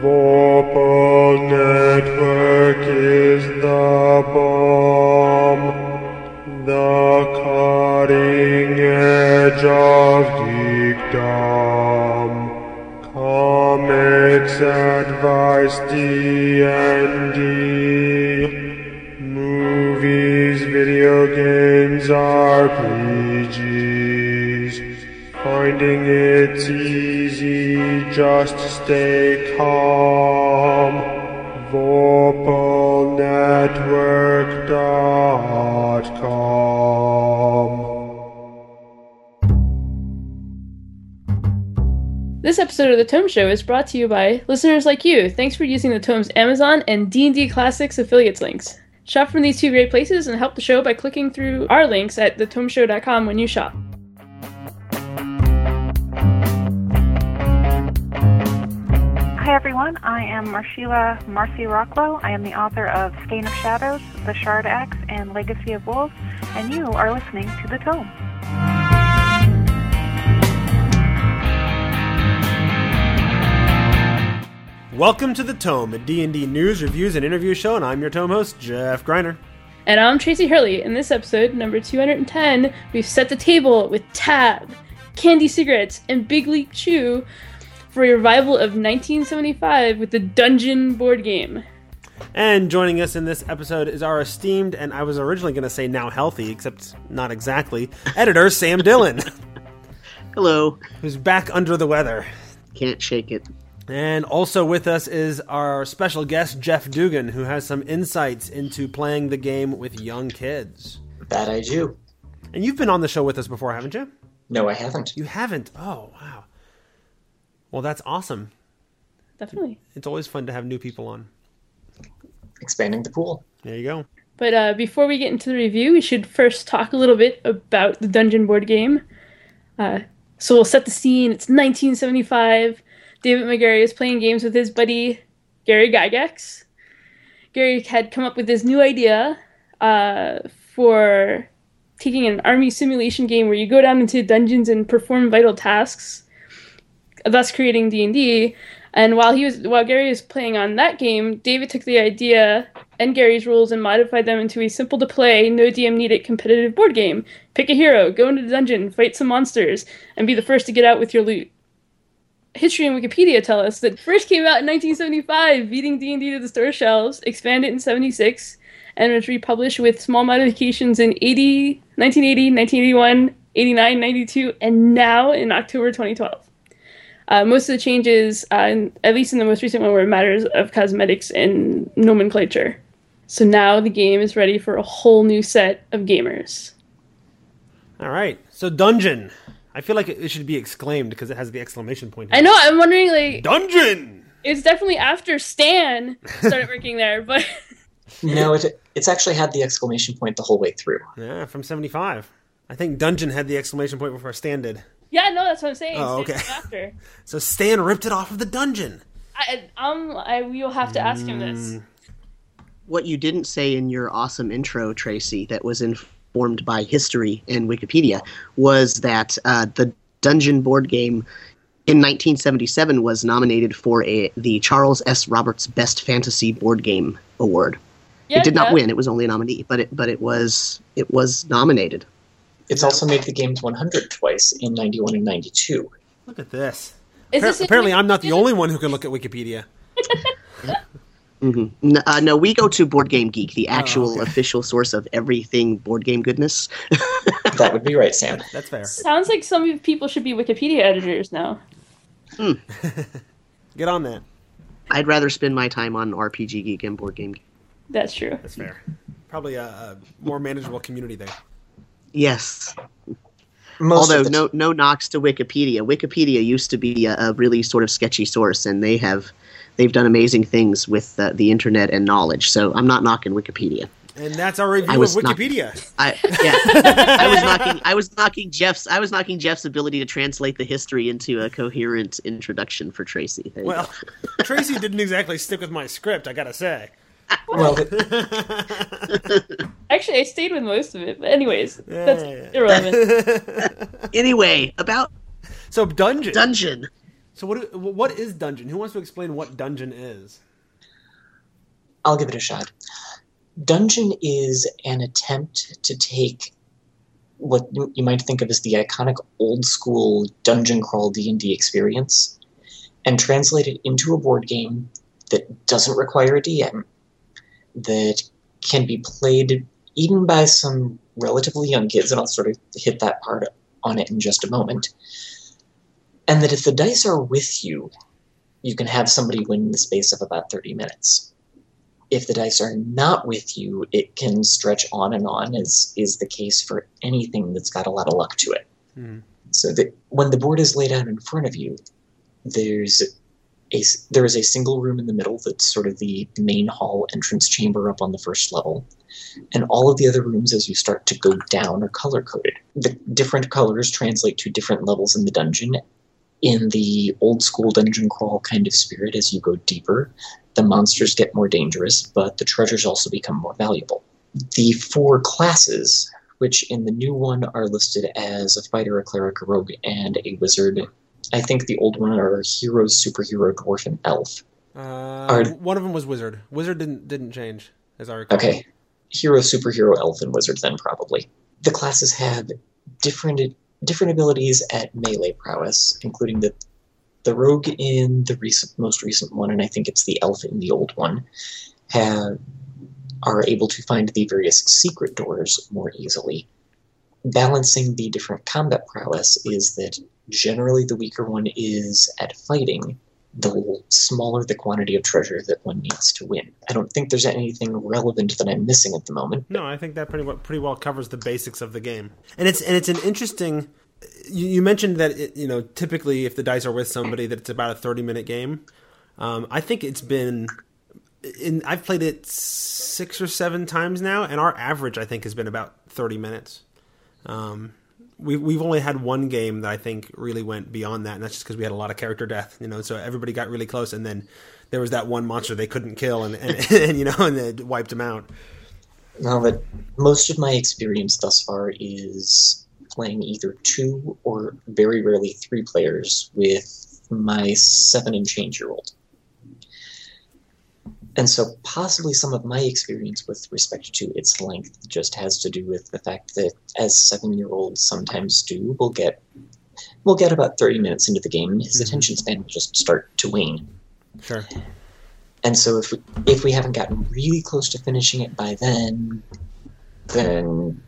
Vorpal Network is the bomb, the cutting edge of geekdom. Comics, advice, D&D, movies, video games, RPGs. Finding it's easy just stay calm. Episode of the Tome Show is brought to you by listeners like you. Thanks for using the Tome's Amazon and D&D Classics affiliates links. Shop from these two great places and help the show by clicking through our links at thetomeshow.com when you shop. Hi everyone, I am Marsheila Marcy Rockwell. I am the author of Skein of Shadows, The Shard Axe, and Legacy of Wolves, and you are listening to The Tome. Welcome to the Tome, a D&D news, reviews, and interview show, and I'm your Tome host, Jeff Greiner. And I'm Tracy Hurley. In this episode, number 210, we've set the table with Tab, Candy Cigarettes, and Big League Chew for a revival of 1975 with the Dungeon board game. And joining us in this episode is our esteemed, and I was originally going to say now healthy, except not exactly, editor Sam Dillon. Hello. Who's back under the weather. Can't shake it. And also with us is our special guest, Jeff Dugan, who has some insights into playing the game with young kids. That I do. And you've been on the show with us before, haven't you? No, I haven't. You haven't? Oh, wow. Well, that's awesome. Definitely. It's always fun to have new people on. Expanding the pool. There you go. But uh, before we get into the review, we should first talk a little bit about the Dungeon board game. Uh, so we'll set the scene. It's 1975. David Megarry was playing games with his buddy Gary Gygax. Gary had come up with this new idea uh, for taking an army simulation game where you go down into dungeons and perform vital tasks, thus creating D and D. And while he was while Gary was playing on that game, David took the idea and Gary's rules and modified them into a simple to play, no DM needed competitive board game. Pick a hero, go into the dungeon, fight some monsters, and be the first to get out with your loot history and Wikipedia tell us that first came out in 1975, beating D&D to the store shelves, expanded in 76, and was republished with small modifications in 80, 1980, 1981, 89, 92, and now in October 2012. Uh, most of the changes, uh, at least in the most recent one, were matters of cosmetics and nomenclature. So now the game is ready for a whole new set of gamers. All right. So Dungeon. I feel like it should be exclaimed because it has the exclamation point. I know. I'm wondering, like, Dungeon. It's definitely after Stan started working there, but no, it it's actually had the exclamation point the whole way through. Yeah, from '75. I think Dungeon had the exclamation point before Stan did. Yeah, no, that's what I'm saying. Oh, okay. After. so Stan ripped it off of the Dungeon. I, um, I will have to ask him this. What you didn't say in your awesome intro, Tracy, that was in informed by history and Wikipedia was that uh, the Dungeon board game in 1977 was nominated for a, the Charles S. Roberts Best Fantasy Board Game Award. Yeah, it did not yeah. win; it was only a nominee, but it but it was it was nominated. It's also made the games 100 twice in 91 and 92. Look at this. Is Appar- this apparently, I'm not the only one who can look at Wikipedia. hmm No, uh, no, we go to Board Game Geek, the actual okay. official source of everything board game goodness. That would be right, Sam. That's fair. Sounds like some people should be Wikipedia editors now. Get on that. I'd rather spend my time on RPG Geek and Board Game Geek. That's true. That's fair. Probably a, a more manageable community there. Yes. Most Although of the no no knocks to Wikipedia. Wikipedia used to be a, a really sort of sketchy source, and they have they've done amazing things with uh, the internet and knowledge. So I'm not knocking Wikipedia. And that's our review I of was not- Wikipedia. I yeah, I was knocking I was knocking Jeff's I was knocking Jeff's ability to translate the history into a coherent introduction for Tracy. There Well. Tracy didn't exactly stick with my script, I gotta say. well, Actually, I stayed with most of it. But anyways, that's Yeah. irrelevant. anyway, about So Dungeon. Dungeon. So what what is dungeon? Who wants to explain what dungeon is? I'll give it a shot. Dungeon is an attempt to take what you might think of as the iconic old school dungeon crawl D&D experience and translate it into a board game that doesn't require a DM that can be played even by some relatively young kids and I'll sort of hit that part on it in just a moment. And that if the dice are with you, you can have somebody win in the space of about 30 minutes if the dice are not with you, it can stretch on and on, as is the case for anything that's got a lot of luck to it. Mm. So that when the board is laid out in front of you, there's a there is a single room in the middle that's sort of the main hall entrance chamber up on the first level, and all of the other rooms as you start to go down are color coded. The different colors translate to different levels in the dungeon. In the old school dungeon crawl kind of spirit, as you go deeper, the monsters get more dangerous, but the treasures also become more valuable. The four classes, which in the new one are listed as a fighter, a cleric, a rogue, and a wizard. I think the old one are heroes, superhero, dwarf, and elf. Uh, Are- one of them was wizard. Wizard didn't didn't change as I recall. Okay, hero, superhero, elf, and wizard. Then probably the classes have different different abilities at melee prowess, including the the rogue in the recent most recent one, and I think it's the elf in the old one, have are able to find the various secret doors more easily. Balancing the different combat prowess is that generally the weaker one is at fighting, the smaller the quantity of treasure that one needs to win. I don't think there's anything relevant that I'm missing at the moment. No, I think that pretty well, pretty well covers the basics of the game, and it's and it's an interesting. You, you mentioned that it, you know typically if the dice are with somebody that it's about a thirty minute game. Um, I think it's been. In, I've played it six or seven times now, and our average I think has been about thirty minutes. Um, we, we've only had one game that I think really went beyond that, and that's just because we had a lot of character death, you know. So everybody got really close, and then there was that one monster they couldn't kill, and, and, and you know, and they wiped them out. Now that most of my experience thus far is playing either two or very rarely three players with my seven and change year old. And so possibly some of my experience with respect to its length just has to do with the fact that as seven year olds sometimes do, we'll get we'll get about thirty minutes into the game and his mm-hmm. attention span will just start to wane. Sure. And so if we, if we haven't gotten really close to finishing it by then, then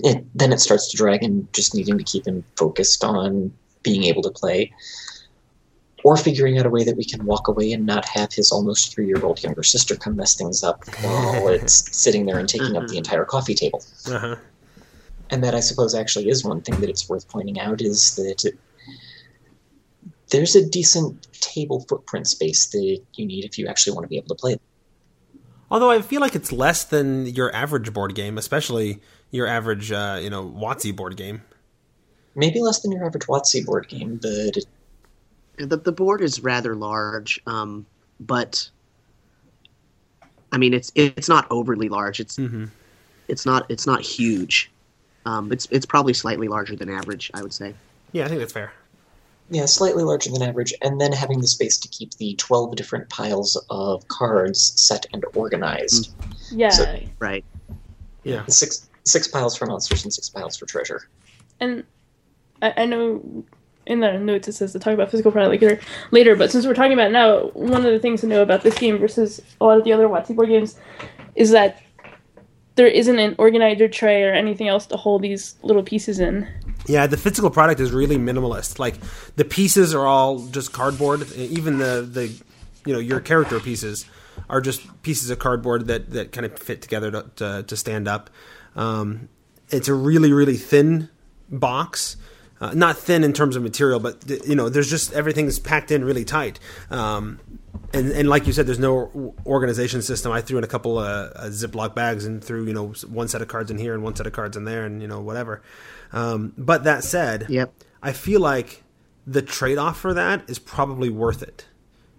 it then it starts to drag and just needing to keep him focused on being able to play, or figuring out a way that we can walk away and not have his almost three year old younger sister come mess things up while it's sitting there and taking up the entire coffee table. Uh huh. And that I suppose actually is one thing that it's worth pointing out is that it, there's a decent table footprint space that you need if you actually want to be able to play Although I feel like it's less than your average board game, especially your average, uh, you know, WotC board game. maybe less than your average WotC board game, but it, The the board is rather large, um, but I mean it's it's not overly large. It's Mm-hmm. it's not it's not huge. Um, it's it's probably slightly larger than average, I would say. Yeah, I think that's fair. yeah, slightly larger than average, and then having the space to keep the 12 different piles of cards set and organized. Yeah, So- Right. Yeah. Six six piles for monsters and six piles for treasure. and I, I know in the notes it says to talk about physical product later, later, but since we're talking about now, one of the things to know about this game versus a lot of the other WotC board games is that there isn't an organizer tray or anything else to hold these little pieces in. Yeah, the physical product is really minimalist. Like the pieces are all just cardboard. Even the the you know your character pieces are just pieces of cardboard that that kind of fit together to to, to stand up. Um, it's a really really thin box. Uh, not thin in terms of material, but you know, there's just everything's packed in really tight. Um, and, and like you said, there's no organization system. I threw in a couple of uh, Ziploc bags and threw you know one set of cards in here and one set of cards in there, and you know whatever. Um, but that said, Yep. I feel like the trade off for that is probably worth it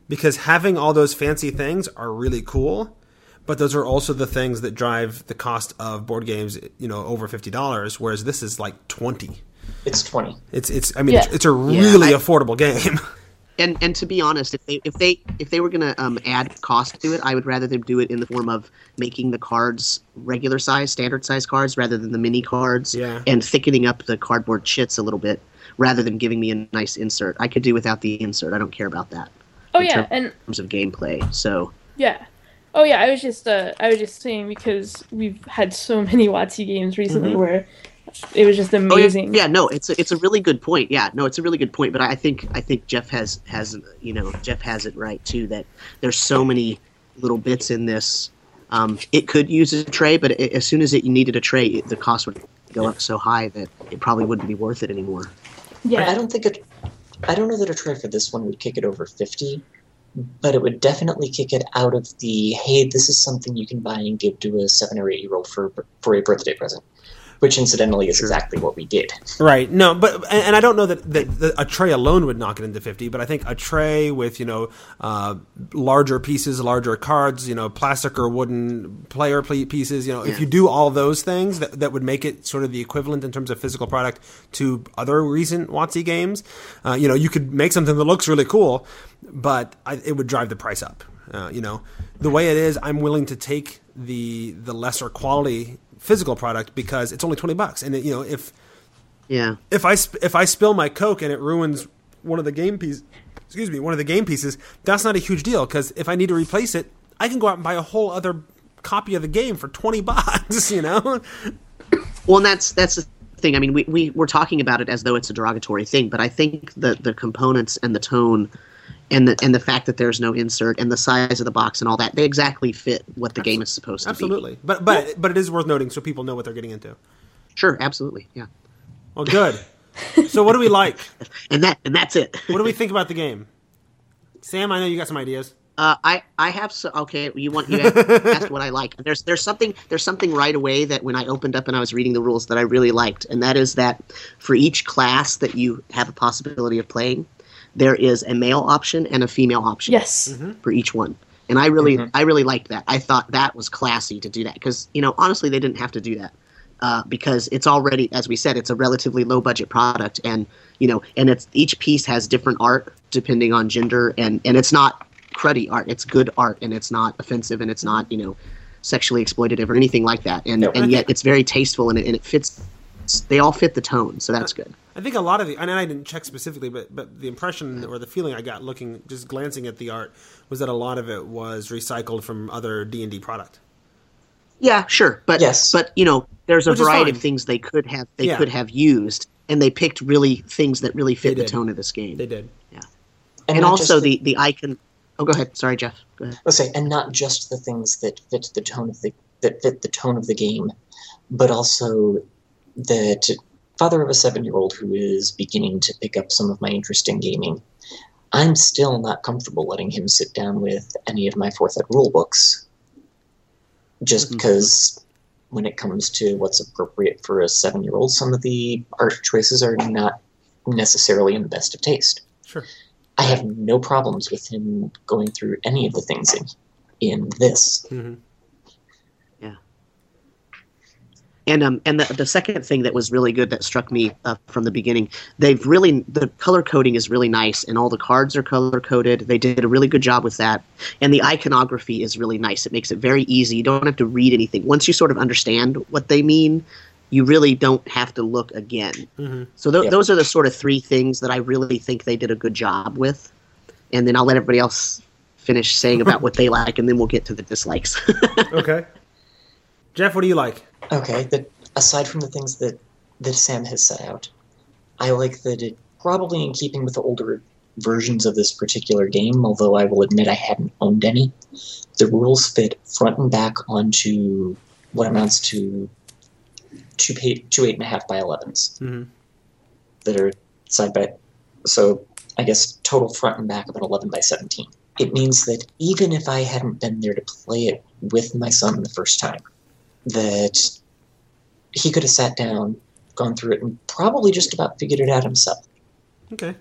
because having all those fancy things are really cool. But those are also the things that drive the cost of board games, you know, over fifty dollars. Whereas this is like twenty. It's 20. It's it's. I mean, Yeah. it's, it's a really I- affordable game. and and to be honest, if they if they if they were gonna um, add cost to it, I would rather them do it in the form of making the cards regular size, standard size cards, rather than the mini cards, Yeah. and thickening up the cardboard chits a little bit, rather than giving me a nice insert. I could do without the insert. I don't care about that Oh in yeah, terms- and in terms of gameplay. So yeah. Oh yeah, I was just uh, I was just saying because we've had so many WotC games recently where it was just Oh, yeah, amazing. yeah, no, it's a, it's a really good point. Yeah, no, it's a really good point. But I think I think Jeff has has you know Jeff has it right too. That there's so many little bits in this. Um, it could use a tray, but it, as soon as it needed a tray, it, the cost would go up so high that it probably wouldn't be worth it anymore. Yeah. I don't think it. I don't know that a tray for this one would kick it over fifty, but it would definitely kick it out of the hey, this is something you can buy and give to a seven or eight year old for for a birthday present, which incidentally is exactly what we did. Right. No, but and, and I don't know that, that, that a tray alone would knock it into fifty, but I think a tray with you know uh, larger pieces, larger cards, you know, plastic or wooden player pieces. You know, if you do all those things, that that would make it sort of the equivalent in terms of physical product to other recent WotC games. Uh, you know, you could make something that looks really cool, but I, it would drive the price up. Uh, you know, the way it is, I'm willing to take the the lesser quality physical product because it's only twenty bucks, and it, you know if Yeah, if I sp- if I spill my coke and it ruins one of the game pieces, excuse me, one of the game pieces, that's not a huge deal because if I need to replace it, I can go out and buy a whole other copy of the game for twenty bucks. You know, Well, and that's that's the thing. I mean, we, we we're talking about it as though it's a derogatory thing, but I think the the components and the tone, and the and the fact that there's no insert and the size of the box and all that, they exactly fit what the game is supposed to be. absolutely. But but but it is worth noting so people know what they're getting into. Sure, absolutely, yeah. Well, good. so what do we like? And that and that's it. What do we think about the game? Sam, I know you got some ideas. Uh, I I have so okay. You want you asked what I like. There's there's something there's something right away that when I opened up and I was reading the rules that I really liked, and that is that for each class that you have a possibility of playing, there is a male option and a female option. Yes. for each one. And I really, I really liked that. I thought that was classy to do that because, you know, honestly, they didn't have to do that uh, because it's already, as we said, it's a relatively low budget product, and you know, and it's each piece has different art depending on gender, and and it's not cruddy art. It's good art, and it's not offensive, and it's not you know, sexually exploitative or anything like that. And No. and yet it's very tasteful, and it, and it fits. They all fit the tone, so that's good. I think a lot of the, and I didn't check specifically, but but the impression or the feeling I got looking, just glancing at the art, was that a lot of it was recycled from other D and D product. Yeah, sure, but Yes. but you know, there's a Which variety of things they could have they Yeah. could have used, and they picked really things that really fit the tone of this game. They did. Yeah. And not also just the the icon. Oh, go ahead. Sorry, Jeff. Go ahead. let's say, and not just the things that fit the tone of the that fit the tone of the game, but also that father of a seven-year-old who is beginning to pick up some of my interest in gaming. I'm still not comfortable letting him sit down with any of my fourth ed rule books, just Mhm. because when it comes to what's appropriate for a seven-year-old, some of the art choices are not necessarily in the best of taste. Sure. I have no problems with him going through any of the things in in this. hmm And um and the the second thing that was really good that struck me uh, from the beginning, they've really the color coding is really nice, and all the cards are color coded. They did a really good job with that, and the iconography is really nice. It makes it very easy. You don't have to read anything. Once you sort of understand what they mean, you really don't have to look again. hmm So th- Yeah. those are the sort of three things that I really think they did a good job with. And then I'll let everybody else finish saying about what they like, and then we'll get to the dislikes. Okay. Jeff, what do you like? Okay, that aside from the things that that Sam has set out, I like that it probably in keeping with the older versions of this particular game, although I will admit I hadn't owned any. The rules fit front and back onto what amounts to two pa- two eight and a half by elevens hmm that are side by so I guess total front and back of an 11 by 17. It means that even if I hadn't been there to play it with my son the first time, that he could have sat down, gone through it, and probably just about figured it out himself. Okay.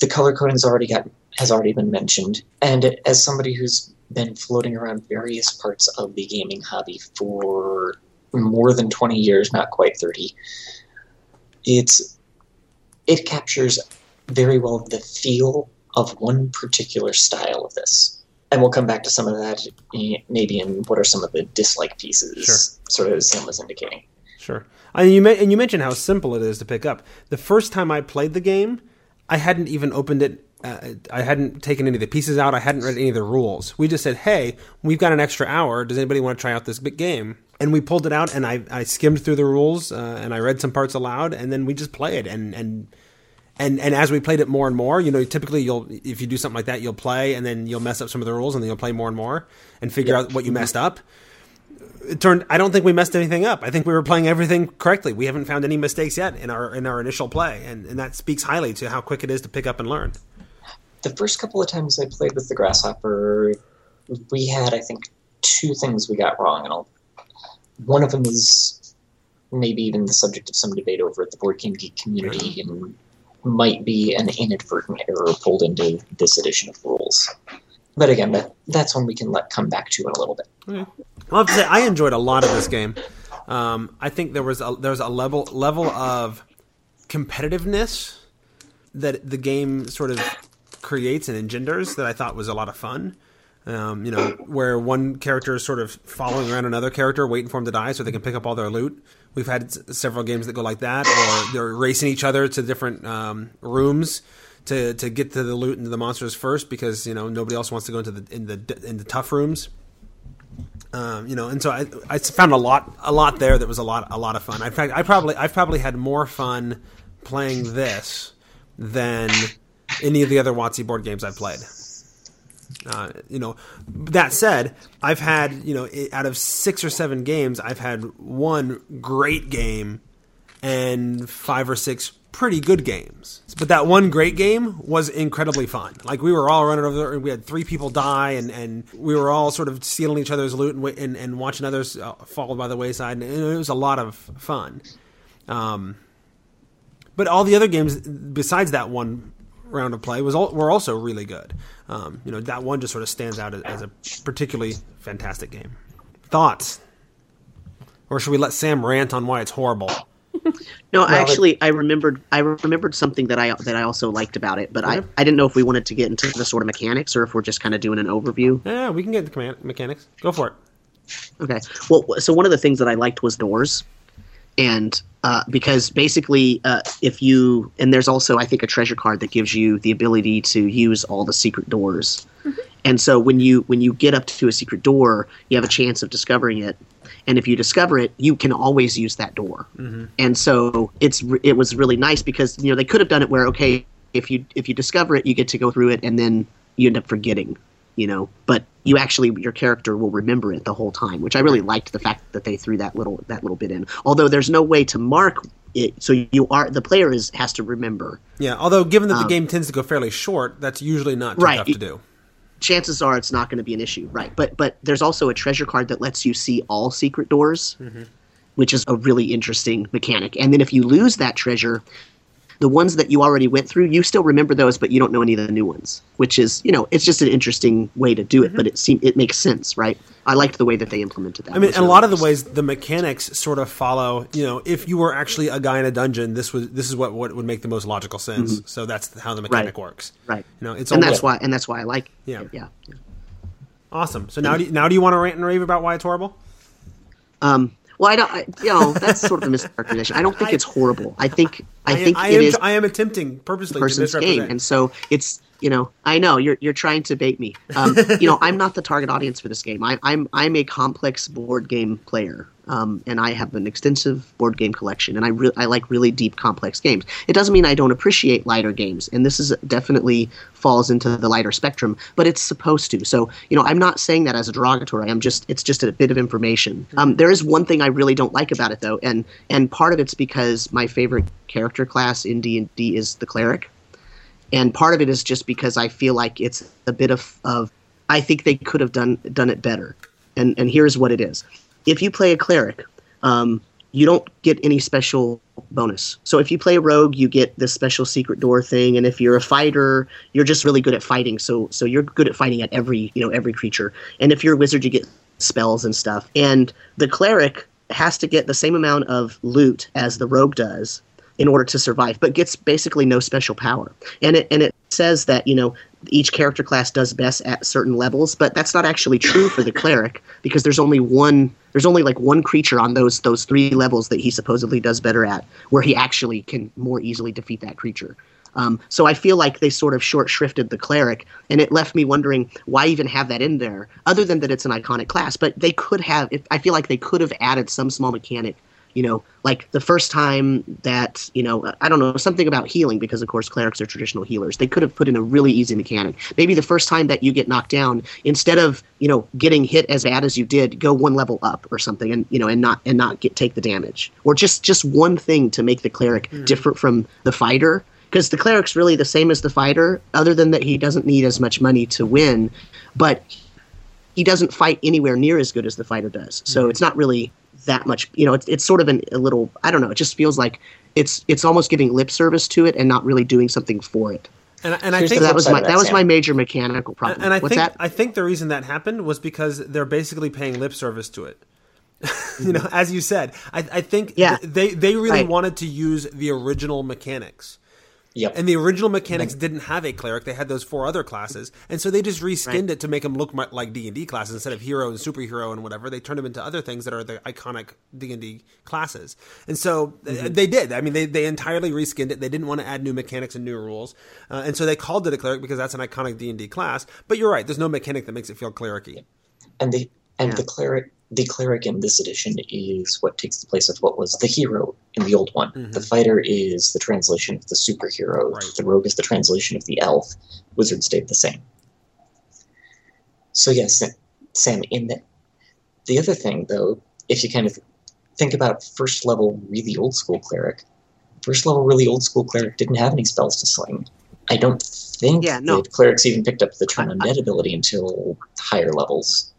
The color coding's already got has already been mentioned, and as somebody who's been floating around various parts of the gaming hobby for more than 20 years, not quite 30, it's it captures very well the feel of one particular style of this. And we'll come back to some of that eh, maybe in what are some of the dislike pieces, Sure. sort of as Sam was indicating. Sure. And you and you mentioned how simple it is to pick up. The first time I played the game, I hadn't even opened it. Uh, I hadn't taken any of the pieces out. I hadn't read any of the rules. We just said, "Hey, we've got an extra hour. Does anybody want to try out this big game?" And we pulled it out, and I, I skimmed through the rules, uh, and I read some parts aloud, and then we just played. And and and and as we played it more and more, you know, typically you'll if you do something like that, you'll play, and then you'll mess up some of the rules, and then you'll play more and more, and figure out what you mm-hmm. messed up it turned I don't think we messed anything up. I think we were playing everything correctly. We haven't found any mistakes yet in our in our initial play, and, and that speaks highly to how quick it is to pick up and learn. The first couple of times I played with the Grasshopper, we had, I think, two things we got wrong. And I'll, one of them is maybe even the subject of some debate over at the Board Game Geek community and might be an inadvertent error pulled into this edition of rules. But again, that, that's one we can let come back to in a little bit. I'll have to say I enjoyed a lot of this game. Um, I think there was a, there was a level level of competitiveness that the game sort of creates and engenders that I thought was a lot of fun. Um, you know, where one character is sort of following around another character, waiting for him to die so they can pick up all their loot. We've had s- several games that go like that, or they're racing each other to different um, rooms to to get to the loot and the monsters first because you know nobody else wants to go into the in the in the tough rooms. Um, you know, and so I, I found a lot, a lot there that was a lot, a lot of fun. In fact, I probably, I've probably had more fun playing this than any of the other WotC board games I've played. Uh, you know, that said, I've had, you know, out of six or seven games, I've had one great game and five or six pretty good games. But that one great game was incredibly fun. Like we were all running over we had three people die, and, and we were all sort of stealing each other's loot and, and, and watching others uh, fall by the wayside. And it was a lot of fun. Um, but all the other games besides that one round of play was all, were also really good. Um, you know, that one just sort of stands out as, as a particularly fantastic game. Thoughts? Or should we let Sam rant on why it's horrible? No, Well, actually, I remembered. I remembered something that I that I also liked about it, but I, Okay. I didn't know if we wanted to get into the sort of mechanics or if we're just kind of doing an overview. Yeah, we can get the command- mechanics. Go for it. Okay. Well, so one of the things that I liked was doors, and uh, because basically, uh, if you and there's also I think a treasure card that gives you the ability to use all the secret doors, and so when you when you get up to a secret door, you have a chance of discovering it, and if you discover it, you can always use that door, and so it's it was really nice because you know they could have done it where okay if you if you discover it, you get to go through it, and then you end up forgetting you know but you actually your character will remember it the whole time which i really liked the fact that they threw that little that little bit in although there's no way to mark it so you are the player is has to remember Yeah, although given that the Um, game tends to go fairly short, that's usually not too Right. tough to do. chances are it's not going to be an issue right but but there's also a treasure card that lets you see all secret doors which is a really interesting mechanic and then if you lose that treasure the ones that you already went through you still remember those but you don't know any of the new ones which is you know it's just an interesting way to do it but it seems it makes sense right i liked the way that they implemented that I mean, It was in a lot of the ways, the mechanics sort of follow. You know, if you were actually a guy in a dungeon, this was this is what what would make the most logical sense. So that's how the mechanic works. Mm-hmm. right You know, it's and all that's why and that's why i like Yeah. it. yeah yeah. awesome. So now, do you, now do you want to rant and rave about why it's horrible? um well i don't I, you know that's sort of a mischaracterization i don't think it's horrible. I think i, think I it am, is I am attempting purposely to person's game. and so it's you know i know you're you're trying to bait me. Um, you know i'm not the target audience for this game. I, i'm i'm a complex board game player um, and i have an extensive board game collection and i re- i like really deep complex games. It doesn't mean i don't appreciate lighter games and this is definitely falls into the lighter spectrum but it's supposed to. So you know i'm not saying that as a derogatory. I'm just it's just a bit of information. Um, there is one thing i really don't like about it though and and part of it's because my favorite character class in d&d is the cleric and part of it is just because I feel like it's a bit of, of I think they could have done done it better. And and here's what it is: if you play a cleric, um, you don't get any special bonus. So if you play a rogue, you get this special secret door thing, and if you're a fighter, you're just really good at fighting. So so you're good at fighting at every you know every creature. And if you're a wizard, you get spells and stuff. And the cleric has to get the same amount of loot as the rogue does, in order to survive, but gets basically no special power. And it and it says that you know each character class does best at certain levels, but that's not actually true for the cleric because there's only one there's only like one creature on those those three levels that he supposedly does better at, where he actually can more easily defeat that creature. Um, so I feel like they sort of short shrifted the cleric, and it left me wondering why even have that in there, other than that it's an iconic class. But they could have. I feel like they could have added some small mechanic. You know, like the first time that you know, I don't know something about healing because of course clerics are traditional healers. They could have put in a really easy mechanic. Maybe the first time that you get knocked down, instead of you know getting hit as bad as you did, go one level up or something, and you know, and not and not get take the damage, or just just one thing to make the cleric hmm. different from the fighter because the cleric's really the same as the fighter, other than that he doesn't need as much money to win, but he doesn't fight anywhere near as good as the fighter does. So hmm. it's not really that much. You know, it's it's sort of an, a little. I don't know. It just feels like it's it's almost giving lip service to it and not really doing something for it. And, and I Here's think So that was my that that, was my major mechanical problem. and I What's think that? I think the reason that happened was because they're basically paying lip service to it. you mm-hmm. know, as you said, I, I think Yeah. th- they they really Right. wanted to use the original mechanics. Yep. And the original mechanics didn't have a cleric; they had those four other classes, and so they just reskinned it to make them look like D and D classes instead of hero and superhero and whatever. They turned them into other things that are the iconic D and D classes, and so uh, they did. I mean, they they entirely reskinned it. They didn't want to add new mechanics and new rules, uh, and so they called it a cleric because that's an iconic D and D class. But you're right; there's no mechanic that makes it feel clericy. and the and Yeah. the cleric the cleric in this edition is what takes the place of what was the hero in the old one. Mm-hmm. The fighter is the translation of the superhero. Right. The rogue is the translation of the elf. Wizard stayed the same. So yes, Sam. In that, the other thing though, if you kind of think about first level really old school cleric, first level really old school cleric didn't have any spells to sling. I don't think Yeah, no. clerics even picked up the turn undead ability until higher levels.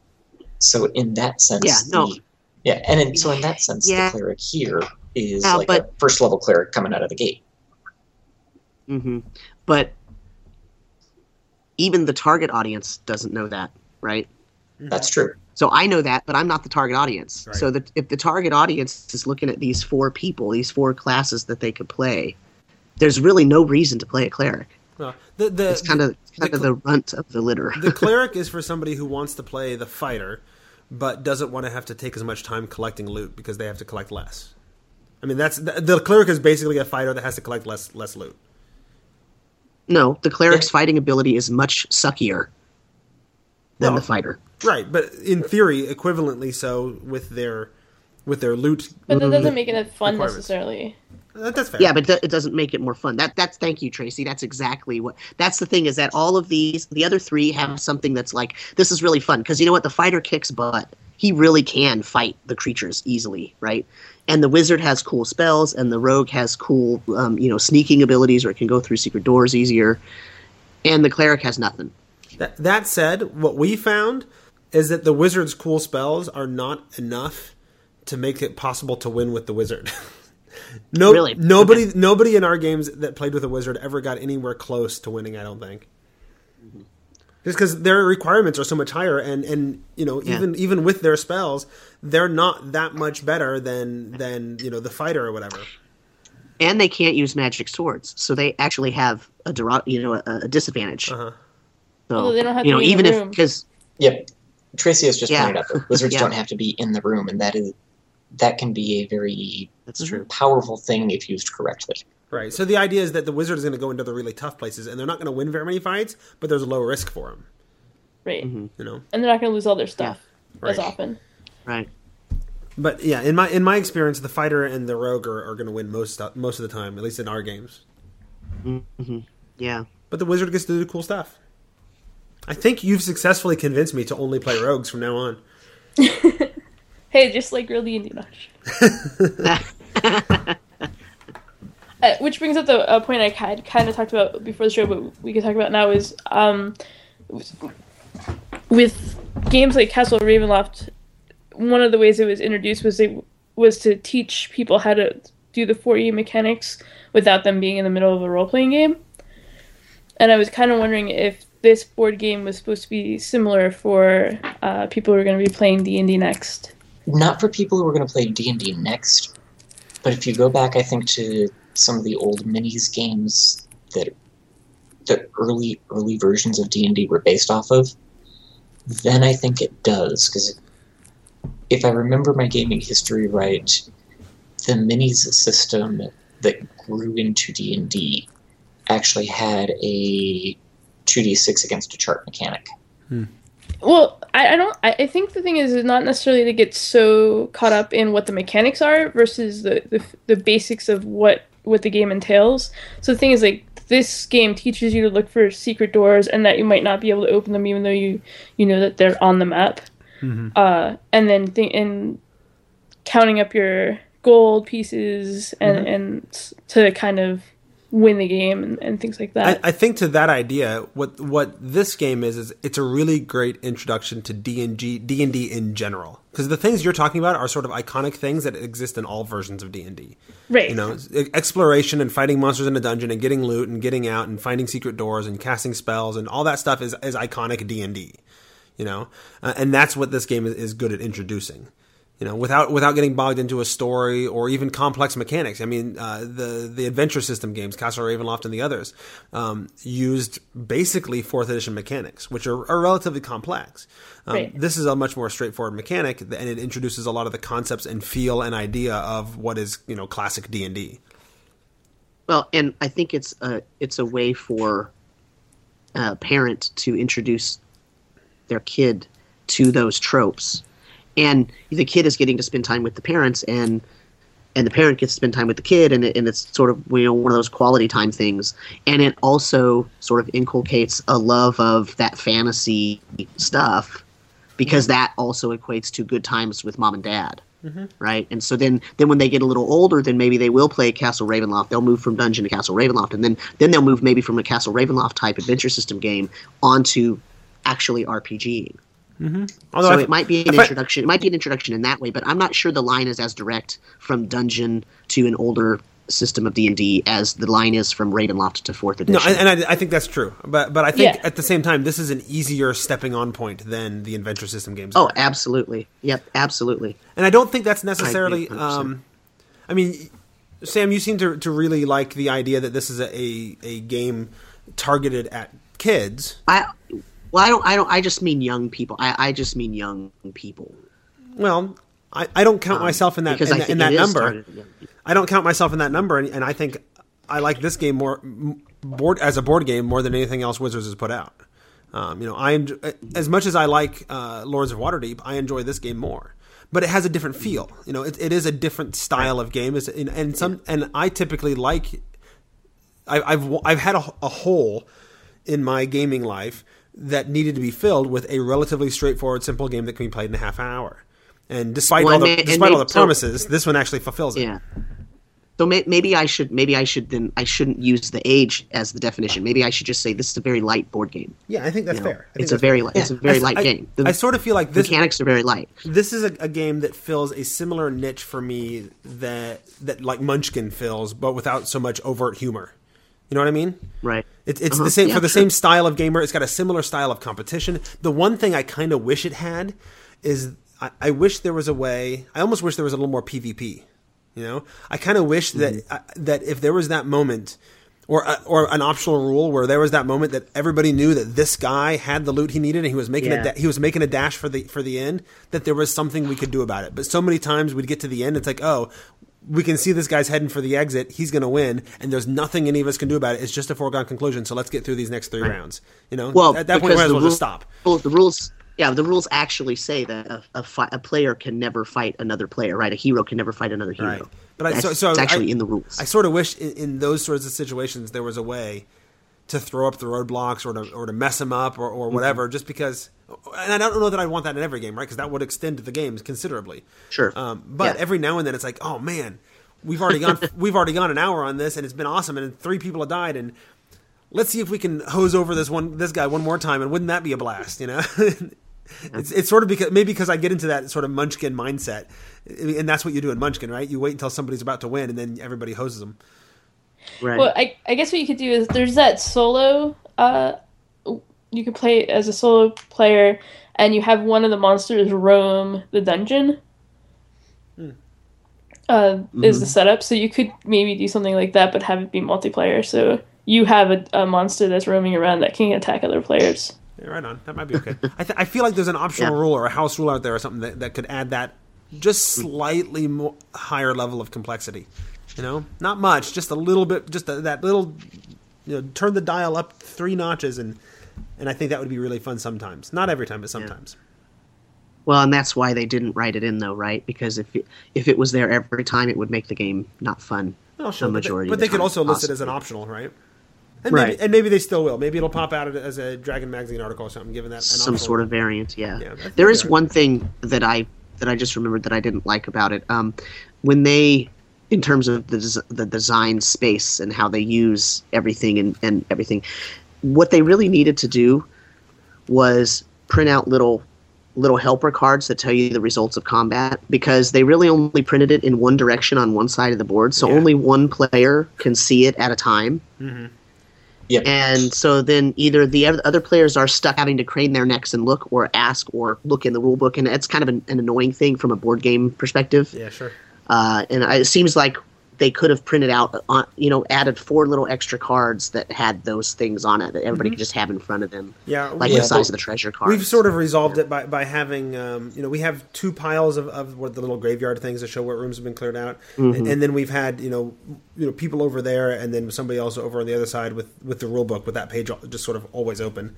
So in that sense, Yeah, no. the- yeah, and in, so in that sense, Yeah. the cleric here is Yeah, like but- a first level cleric coming out of the gate. hmm But even the target audience doesn't know that, right? That's true. So I know that, but I'm not the target audience. Right. So that if the target audience is looking at these four people, these four classes that they could play, there's really no reason to play a cleric. Well, the the It's kind of kind the of the runt of the litter. the cleric is for somebody who wants to play the fighter, but doesn't want to have to take as much time collecting loot because they have to collect less. I mean, that's the, the cleric is basically a fighter that has to collect less less loot. no, the cleric's fighting ability is much suckier than No. the fighter. Right, but in theory, equivalently so with their with their loot. But that doesn't make it fun necessarily. That, that's fair. Yeah, but it it doesn't make it more fun. That that's thank you, Tracy. That's exactly what. That's the thing is that all of these, the other three, have something that's like this is really fun because you know what, the fighter kicks butt. He really can fight the creatures easily, right? And the wizard has cool spells, and the rogue has cool, um, you know, sneaking abilities, or it can go through secret doors easier. And the cleric has nothing. That, that said, what we found is that the wizard's cool spells are not enough to make it possible to win with the wizard. no, Really? nobody, nobody in our games that played with a wizard ever got anywhere close to winning. I don't think. Just because their requirements are so much higher, and and you know Yeah. even even with their spells, they're not that much better than than you know the fighter or whatever. And they can't use magic swords, so they actually have a dero- you know a, a disadvantage. Uh-huh. So Although they don't have you to know even the if because Yep. Tracy has just Yeah. pointed out that wizards Yeah. don't have to be in the room, and that is that can be a very that's true. powerful thing if used correctly. Right. So the idea is that the wizard is going to go into the really tough places, and they're not going to win very many fights, but there's a low risk for them. Right. Mm-hmm. You know. And they're not going to lose all their stuff as Right. often. Right. But yeah, in my in my experience, the fighter and the rogue are, are going to win most most of the time, at least in our games. Yeah. But the wizard gets to do the cool stuff. I think you've successfully convinced me to only play rogues from now on. Hey, just like real D&D Uh, which brings up the uh, point I had kind of talked about before the show, but we can talk about now is um, with games like Castle Ravenloft. One of the ways it was introduced was it was to teach people how to do the 4E mechanics without them being in the middle of a role playing game. And I was kind of wondering if this board game was supposed to be similar for uh, people who are going to be playing D and D next. Not for people who are going to play D and D next, but if you go back, I think to some of the old minis games that the early early versions of D&D were based off of, then I think it does because if I remember my gaming history right, the minis system that grew into D&D actually had a 2d6 against a chart mechanic. Hmm. Well, I, I don't. I, I think the thing is, is not necessarily to get so caught up in what the mechanics are versus the, the the basics of what what the game entails. So the thing is, like this game teaches you to look for secret doors and that you might not be able to open them, even though you you know that they're on the map. Uh, and then th- and counting up your gold pieces and and to kind of win the game and, and things like that. I, I think to that idea, what what this game is is it's a really great introduction to D and G D and D in general because the things you're talking about are sort of iconic things that exist in all versions of D and D. right. You know, exploration and fighting monsters in a dungeon and getting loot and getting out and finding secret doors and casting spells and all that stuff is is iconic D and D. You know, uh, and that's what this game is, is good at introducing. You know, without without getting bogged into a story or even complex mechanics. I mean, uh, the the adventure system games, Castle Ravenloft and the others, um, used basically fourth edition mechanics, which are, are relatively complex. Um, Right. This is a much more straightforward mechanic, and it introduces a lot of the concepts and feel and idea of what is you know classic D and D. Well, and I think it's a it's a way for a parent to introduce their kid to those tropes, and the kid is getting to spend time with the parents, and and the parent gets to spend time with the kid, and it, and it's sort of you know one of those quality time things, and it also sort of inculcates a love of that fantasy stuff, because that also equates to good times with mom and dad mm-hmm. right? And so then, then when they get a little older, then maybe they will play Castle Ravenloft. They'll move from dungeon to Castle Ravenloft, and then then they'll move maybe from a Castle Ravenloft type adventure system game onto actually RPGing. Although so I- it might be an if I- introduction. It might be an introduction in that way, but I'm not sure the line is as direct from dungeon to an older system of D and D as the line is from Ravenloft to fourth No, edition. and, and I, I think that's true, but but I think Yeah. at the same time, this is an easier stepping on point than the adventure system games. oh, are. absolutely. Yep, absolutely. and I don't think that's necessarily. 100%. Um, I mean, Sam, you seem to to really like the idea that this is a a, a game targeted at kids. I well, I don't. I don't. I just mean young people. I, I just mean young people. Well, I, I don't count myself in that Um, in, in that number. targeted at young people. I don't count myself in that number, and, and I think I like this game more board as a board game more than anything else Wizards has put out. Um, you know, I enjoy, as much as I like uh, Lords of Waterdeep, I enjoy this game more. But it has a different feel. You know, it, it is a different style of game. It's, and, and some and I typically like. I, I've I've had a, a hole in my gaming life that needed to be filled with a relatively straightforward, simple game that can be played in a half hour. And despite Well, all the despite all the so- promises, this one actually fulfills it. Yeah. So may, maybe I should maybe I should then I shouldn't use the age as the definition. Maybe I should just say this is a very light board game. Yeah, I think that's You know, fair. Think it's a very fair. light. It's a very light I- game. The I sort of feel like this mechanics are very light. this is a, a game that fills a similar niche for me that that like Munchkin fills, but without so much overt humor. You know what I mean? Right. It's it's Uh-huh. the same Yeah, for the sure. same style of gamer. It's got a similar style of competition. The one thing I kind of wish it had is I, I wish there was a way. I almost wish there was a little more PvP. You know, I kind of wish that Mm-hmm. uh, that if there was that moment. Or, uh, or an optional rule where there was that moment that everybody knew that this guy had the loot he needed and he was making a da- he was making a dash for the for the end that there was something we could do about it. But so many times we'd get to the end, it's like, oh, we can see this guy's heading for the exit. He's going to win, and there's nothing any of us can do about it. It's just a foregone conclusion. So let's get through these next three rounds. You know, Well, at that point, we because might as well rule- just stop. Well, the rules. Yeah, the rules actually say that a, a, fi- a player can never fight another player. Right, a hero can never fight another hero. Right. But I, That's, so, so it's actually I, in the rules. I sort of wish in, in those sorts of situations there was a way to throw up the roadblocks or to or to mess them up or, Mm-hmm. or whatever. Just because, and I don't know that I want that in every game, right? Because that would extend the games considerably. Sure. Um, but Yeah. every now and then it's like, oh man, we've already gone we've already gone an hour on this and it's been awesome and three people have died and let's see if we can hose over this one this guy one more time and wouldn't that be a blast? You know. It's, it's sort of because maybe because I get into that sort of Munchkin mindset, and that's what you do in Munchkin, right? You wait until somebody's about to win, and then everybody hoses them. Right. Well, I, I guess what you could do is there's that solo. Uh, you could play as a solo player, and you have one of the monsters roam the dungeon. uh, is the setup. So you could maybe do something like that, but have it be multiplayer. So you have a, a monster that's roaming around that can attack other players. Yeah, right on. That might be okay. I, th- I feel like there's an optional Yeah. rule or a house rule out there or something that, that could add that just slightly more higher level of complexity. You know, not much, just a little bit, just a, that little, you know, turn the dial up three notches, and and I think that would be really fun sometimes. Not every time, but sometimes. Well, and that's why they didn't write it in, though, right? Because if it, if it was there every time, it would make the game not fun. Well, sure, a but they- majority. but they, could also list it as an optional, right? And Right. Maybe, and maybe they still will. Maybe it'll pop out as a Dragon Magazine article or something, given that some sort of variant. Yeah, Yeah, there is one thing that I that I just remembered that I didn't like about it. Um, when they, in terms of the des- the design space and how they use everything and, and everything, what they really needed to do was print out little little helper cards that tell you the results of combat because they really only printed it in one direction on one side of the board so Yeah. only one player can see it at a time mm-hmm. Yep. and so then either the oth- other players are stuck having to crane their necks and look or ask or look in the rule book and it's kind of an, an annoying thing from a board game perspective Yeah, sure. Uh, and I, it seems like they could have printed out on you know added four little extra cards that had those things on it that everybody could just have in front of them Yeah, like Yeah, the size of the treasure cards. We've sort of resolved it by, by having, um, you know, we have two piles of, of what the little graveyard things that show what rooms have been cleared out, Mm-hmm. and, and then we've had, you know, you know, people over there, and then somebody else over on the other side with with the rule book with that page just sort of always open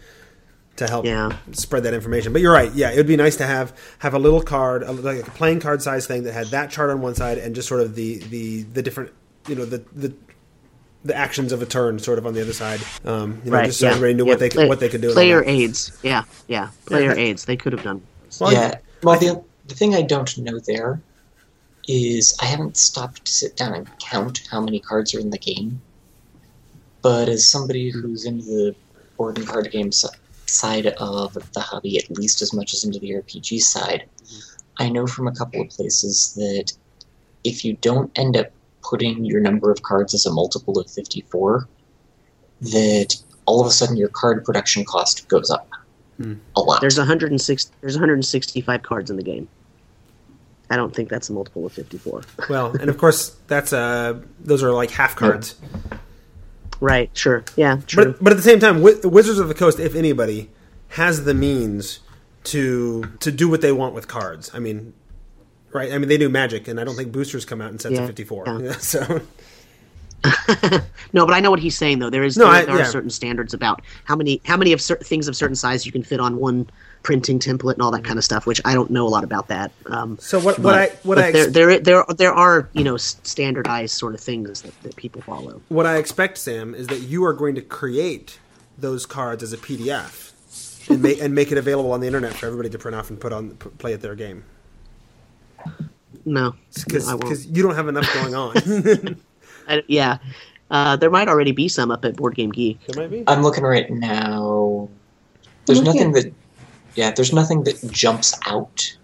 to help Yeah. spread that information. But you're right, yeah, it would be nice to have have a little card, a, like a playing card size thing that had that chart on one side and just sort of the the the different, you know, the the the actions of a turn sort of on the other side. Um, you know, right just so yeah. everybody knew Yeah, what they could, play- what they could do. player aids yeah yeah player Yeah. aids they could have done Well, yeah. Well, the, the thing I don't know there is I haven't stopped to sit down and count how many cards are in the game. But as somebody who's into the board and card game si- side of the hobby at least as much as into the RPG side, I know from a couple of places that if you don't end up putting your number of cards as a multiple of 54, that all of a sudden your card production cost goes up a lot. there's 106 there's 165 cards in the game i don't think that's a multiple of 54 Well, and of course that's uh those are like half cards. Right sure yeah true But but at the same time, Wizards of the Coast, if anybody, has the means to to do what they want with cards. I mean, right? I mean, they do Magic, and I don't think boosters come out in sets Yeah, of fifty four. yeah. so No, but I know what he's saying though. There is No, there, I- there are certain standards about how many how many of certain things of certain size you can fit on one printing template and all that kind of stuff. Which I don't know a lot about that. Um, So what- what I- what I there, ex- there there there are you know standardized sort of things that, that people follow. what I expect, Sam, is that you are going to create those cards as a PDF and make and make it available on the internet for everybody to print off and put on p- play at their game. No, Because I won't. you don't have enough going on. I, yeah, uh, there might already be some up at Board Game Geek. there might be. I'm looking right now. There's Looking nothing that, yeah, there's nothing that jumps out.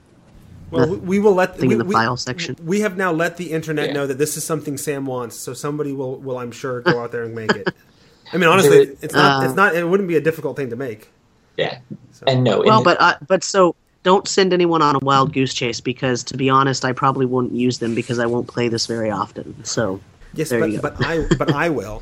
Well, we, we will let Thing we, in the we- file section. We have now let the internet Yeah. know that this is something Sam wants, so somebody will, will I'm sure, go out there and make it. I mean, honestly, There- it's not. uh, it's not. It wouldn't be a difficult thing to make. Yeah, and no, Well, and but uh, but so don't send anyone on a wild goose chase because to be honest, I probably won't use them because I won't play this very often. So. Yes, There you but, go. but I but I will.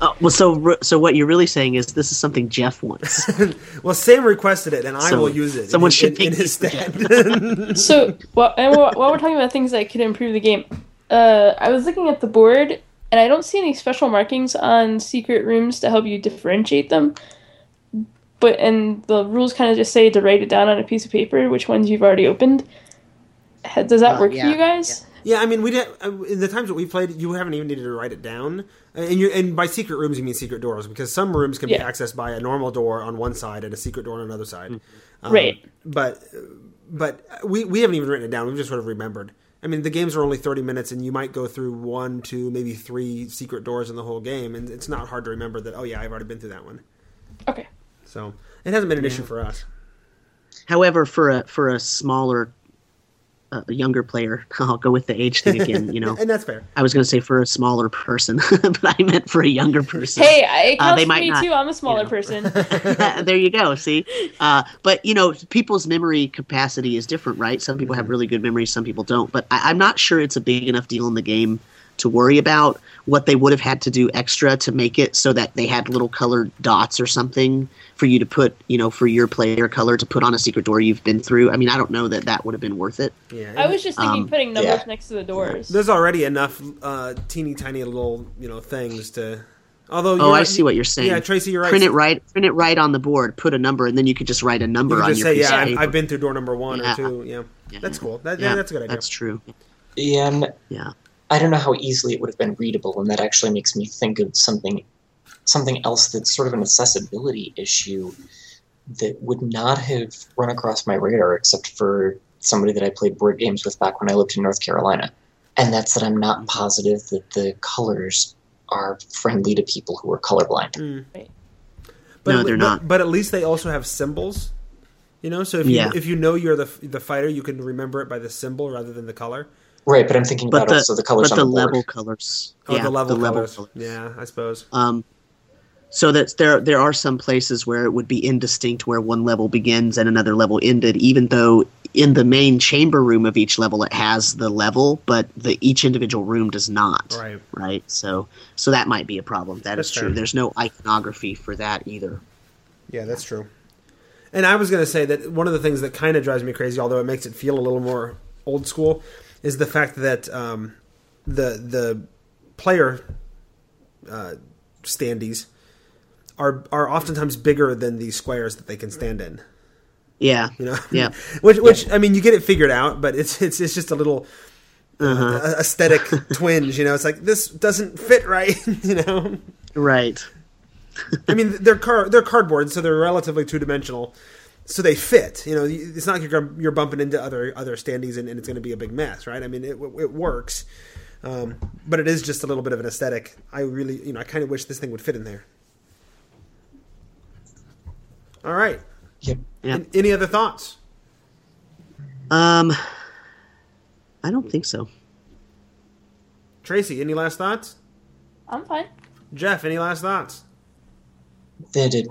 Oh, well, so so what you're really saying is this is something Jeff wants. Well, Sam requested it, and I So, will use it. someone in, should in, in his these stead. So, while, and while while we're talking about things that could improve the game, uh, I was looking at the board, and I don't see any special markings on secret rooms to help you differentiate them. But and the rules kind of just say to write it down on a piece of paper which ones you've already opened. Does that Uh, work yeah, for you guys? yeah, I mean, we did uh, in the times that we played. You haven't even needed to write it down, and you and by secret rooms you mean secret doors because some rooms can be accessed by a normal door on one side and a secret door on another side. Um, Right. But but we we haven't even written it down. We've just sort of remembered. I mean, the games are only thirty minutes, and you might go through one, two, maybe three secret doors in the whole game, and it's not hard to remember that. Oh yeah, I've already been through that one. Okay. So it hasn't been an issue for us. However, for a for a smaller a, a younger player. I'll go with the age thing again. You know, and that's fair. I was going to say for a smaller person, but I meant for a younger person. Hey, I- it Uh, they for might me not, too. I'm a smaller know. person. there you go. See, uh, but you know, people's memory capacity is different, right? Some people have really good memories, some people don't. But I, I'm not sure it's a big enough deal in the game to worry about. What they would have had to do extra to make it so that they had little colored dots or something for you to put, you know, for your player color to put on a secret door you've been through. I mean, I don't know that that would have been worth it. Yeah, I was just thinking Um, putting numbers yeah. next to the doors. There's already enough uh, teeny tiny little you know things to. Although Oh, I see what you're saying. Yeah, Tracy, you're right. Print it right, print it right on the board, put a number, and then you could just write a number You can on just your say, piece yeah, of I've, paper. I've been through door number one Yeah. or two. Yeah. Yeah. that's cool. That, yeah, that's a good idea. That's true. Yeah, and Yeah. I don't know how easily it would have been readable, and that actually makes me think of something something else that's sort of an accessibility issue that would not have run across my radar except for somebody that I played board games with back when I lived in North Carolina. And that's that I'm not positive that the colors are friendly to people who are colorblind. Mm. Right. But No, at- they're but- not. But at least they also have symbols. You know, so if you Yeah. if you know you're the the fighter, you can remember it by the symbol rather than the color. Right, but I'm thinking But about the, also the colors but on the, the, board. level colors. Oh, yeah, the level colors. colors. Yeah, I suppose. Um, so that there there are some places where it would be indistinct where one level begins and another level ended, even though in the main chamber room of each level it has the level, but the each individual room does not. Right. Right. So so that might be a problem. That is That's true. fair. There's no iconography for that either. Yeah, that's true. And I was going to say that one of the things that kind of drives me crazy, although it makes it feel a little more old school, is the fact that um, the the player uh, standees are are oftentimes bigger than the squares that they can stand in. Yeah. You know, Yeah. which which I mean, you get it figured out, but it's it's it's just a little Uh-huh. uh, aesthetic twinge. You know, it's like this doesn't fit right. You know. Right. I mean, they're car they're cardboard, so they're relatively two dimensional. So they fit. You know, it's not like you're you're bumping into other other standees and, and it's going to be a big mess, right? I mean, it it works, um, but it is just a little bit of an aesthetic. I really, you know, I kind of wish this thing would fit in there. All right. Yep. Yeah. An- Any other thoughts? Um, I don't think so. Tracy, any last thoughts? I'm fine. Jeff, any last thoughts? that it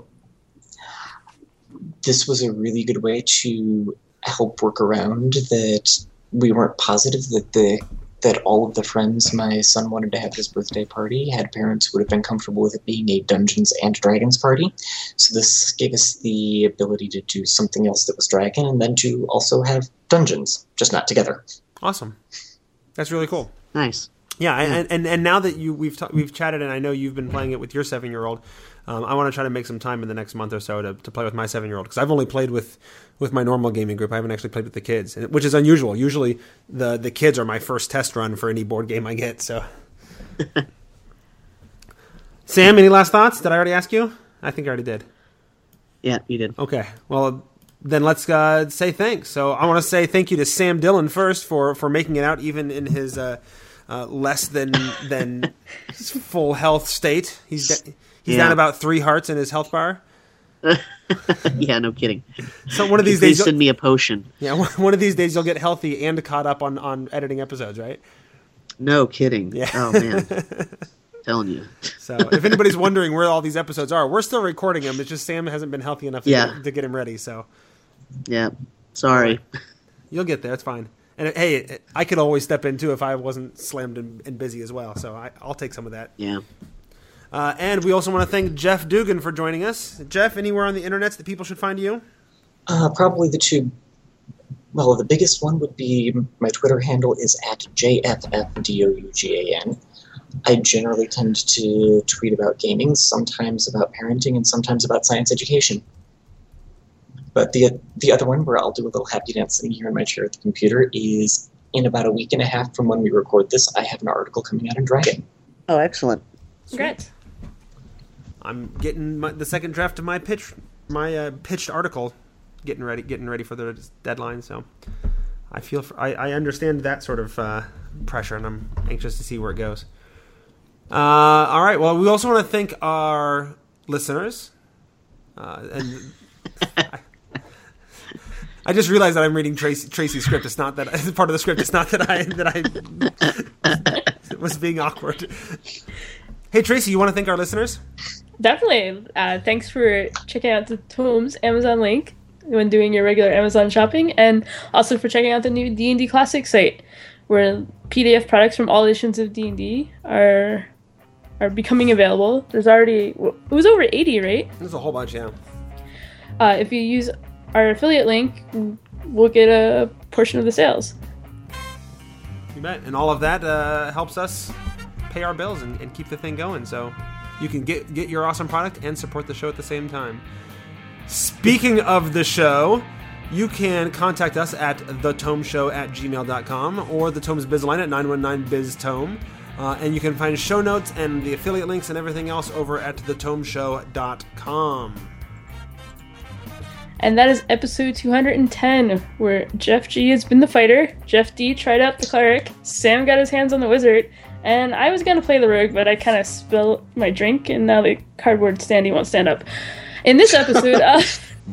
this was a really good way to help work around that we weren't positive that the that all of the friends my son wanted to have at his birthday party had parents who would have been comfortable with it being a Dungeons and Dragons party. So this gave us the ability to do something else that was dragon and then to also have dungeons, just not together. Awesome. That's really cool. Nice. Yeah, and, and and now that you we've ta- we've chatted, and I know you've been playing it with your seven year old. Um, I want to try to make some time in the next month or so to, to play with my seven year old because I've only played with with my normal gaming group. I haven't actually played with the kids, which is unusual. Usually, the the kids are my first test run for any board game I get. So, Sam, any last thoughts? Did I already ask you? I think I already did. Yeah, you did. Okay. Well, then let's uh, say thanks. So I want to say thank you to Sam Dillon first for for making it out even in his uh, uh, less than than full health state. He's da- he's Yeah. down about three hearts in his health bar. yeah, no kidding. So one of these days, send me a potion. yeah, one- one of these days you'll get healthy and caught up on on editing episodes, right? No kidding. Yeah. Oh man. Telling you. So if anybody's wondering where all these episodes are, we're still recording them. It's just Sam hasn't been healthy enough to, Yeah. get, to get him ready. So Yeah. Sorry. You'll get there. It's fine. And hey, I could always step in too if I wasn't slammed and, and busy as well. So I, I'll take some of that. Yeah. Uh, and we also want to thank Jeff Dougan for joining us. Jeff, anywhere on the internet that people should find you? Uh, probably the two. Well, the biggest one would be my Twitter handle is at jffdougan. I generally tend to tweet about gaming, sometimes about parenting, and sometimes about science education. But the the other one, where I'll do a little happy dance sitting here in my chair at the computer, is in about a week and a half from when we record this. I have an article coming out in Dragon. Oh, excellent. Great. I'm getting my, the second draft of my pitch, my uh, pitched article, getting ready, getting ready for the deadline. So I feel, for, I, I understand that sort of uh, pressure, and I'm anxious to see where it goes. Uh, all right. Well, we also want to thank our listeners, uh, and I just realized that I'm reading Tracy, Tracy's script. It's not that it's part of the script. It's not that I that I was being awkward. Hey Tracy, you want to thank our listeners? Definitely. Uh, thanks for checking out the Tomes Amazon link when doing your regular Amazon shopping, and also for checking out the new D and D Classic site, where PDF products from all editions of D and D are are becoming available. There's already it was over 80, right? There's a whole bunch, yeah. Uh, if you use our affiliate link, we'll get a portion of the sales. You bet. And all of that uh, helps us pay our bills and, and keep the thing going. So you can get get your awesome product and support the show at the same time. Speaking of the show, you can contact us at thetomeshow at gmail.com or the Tomes Biz line at 919-BIZ-TOME. Uh, and you can find show notes and the affiliate links and everything else over at thetomeshow.com. And that is episode 210, where Jeff G has been the fighter, Jeff D tried out the cleric, Sam got his hands on the wizard, and I was gonna play the rogue, but I kind of spilled my drink, and now the cardboard standee won't stand up. In this episode, uh,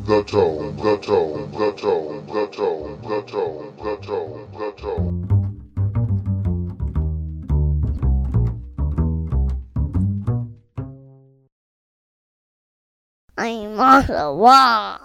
The tone, the tone, the tone, the tone, the tone, the tone, the. I'm on the wall.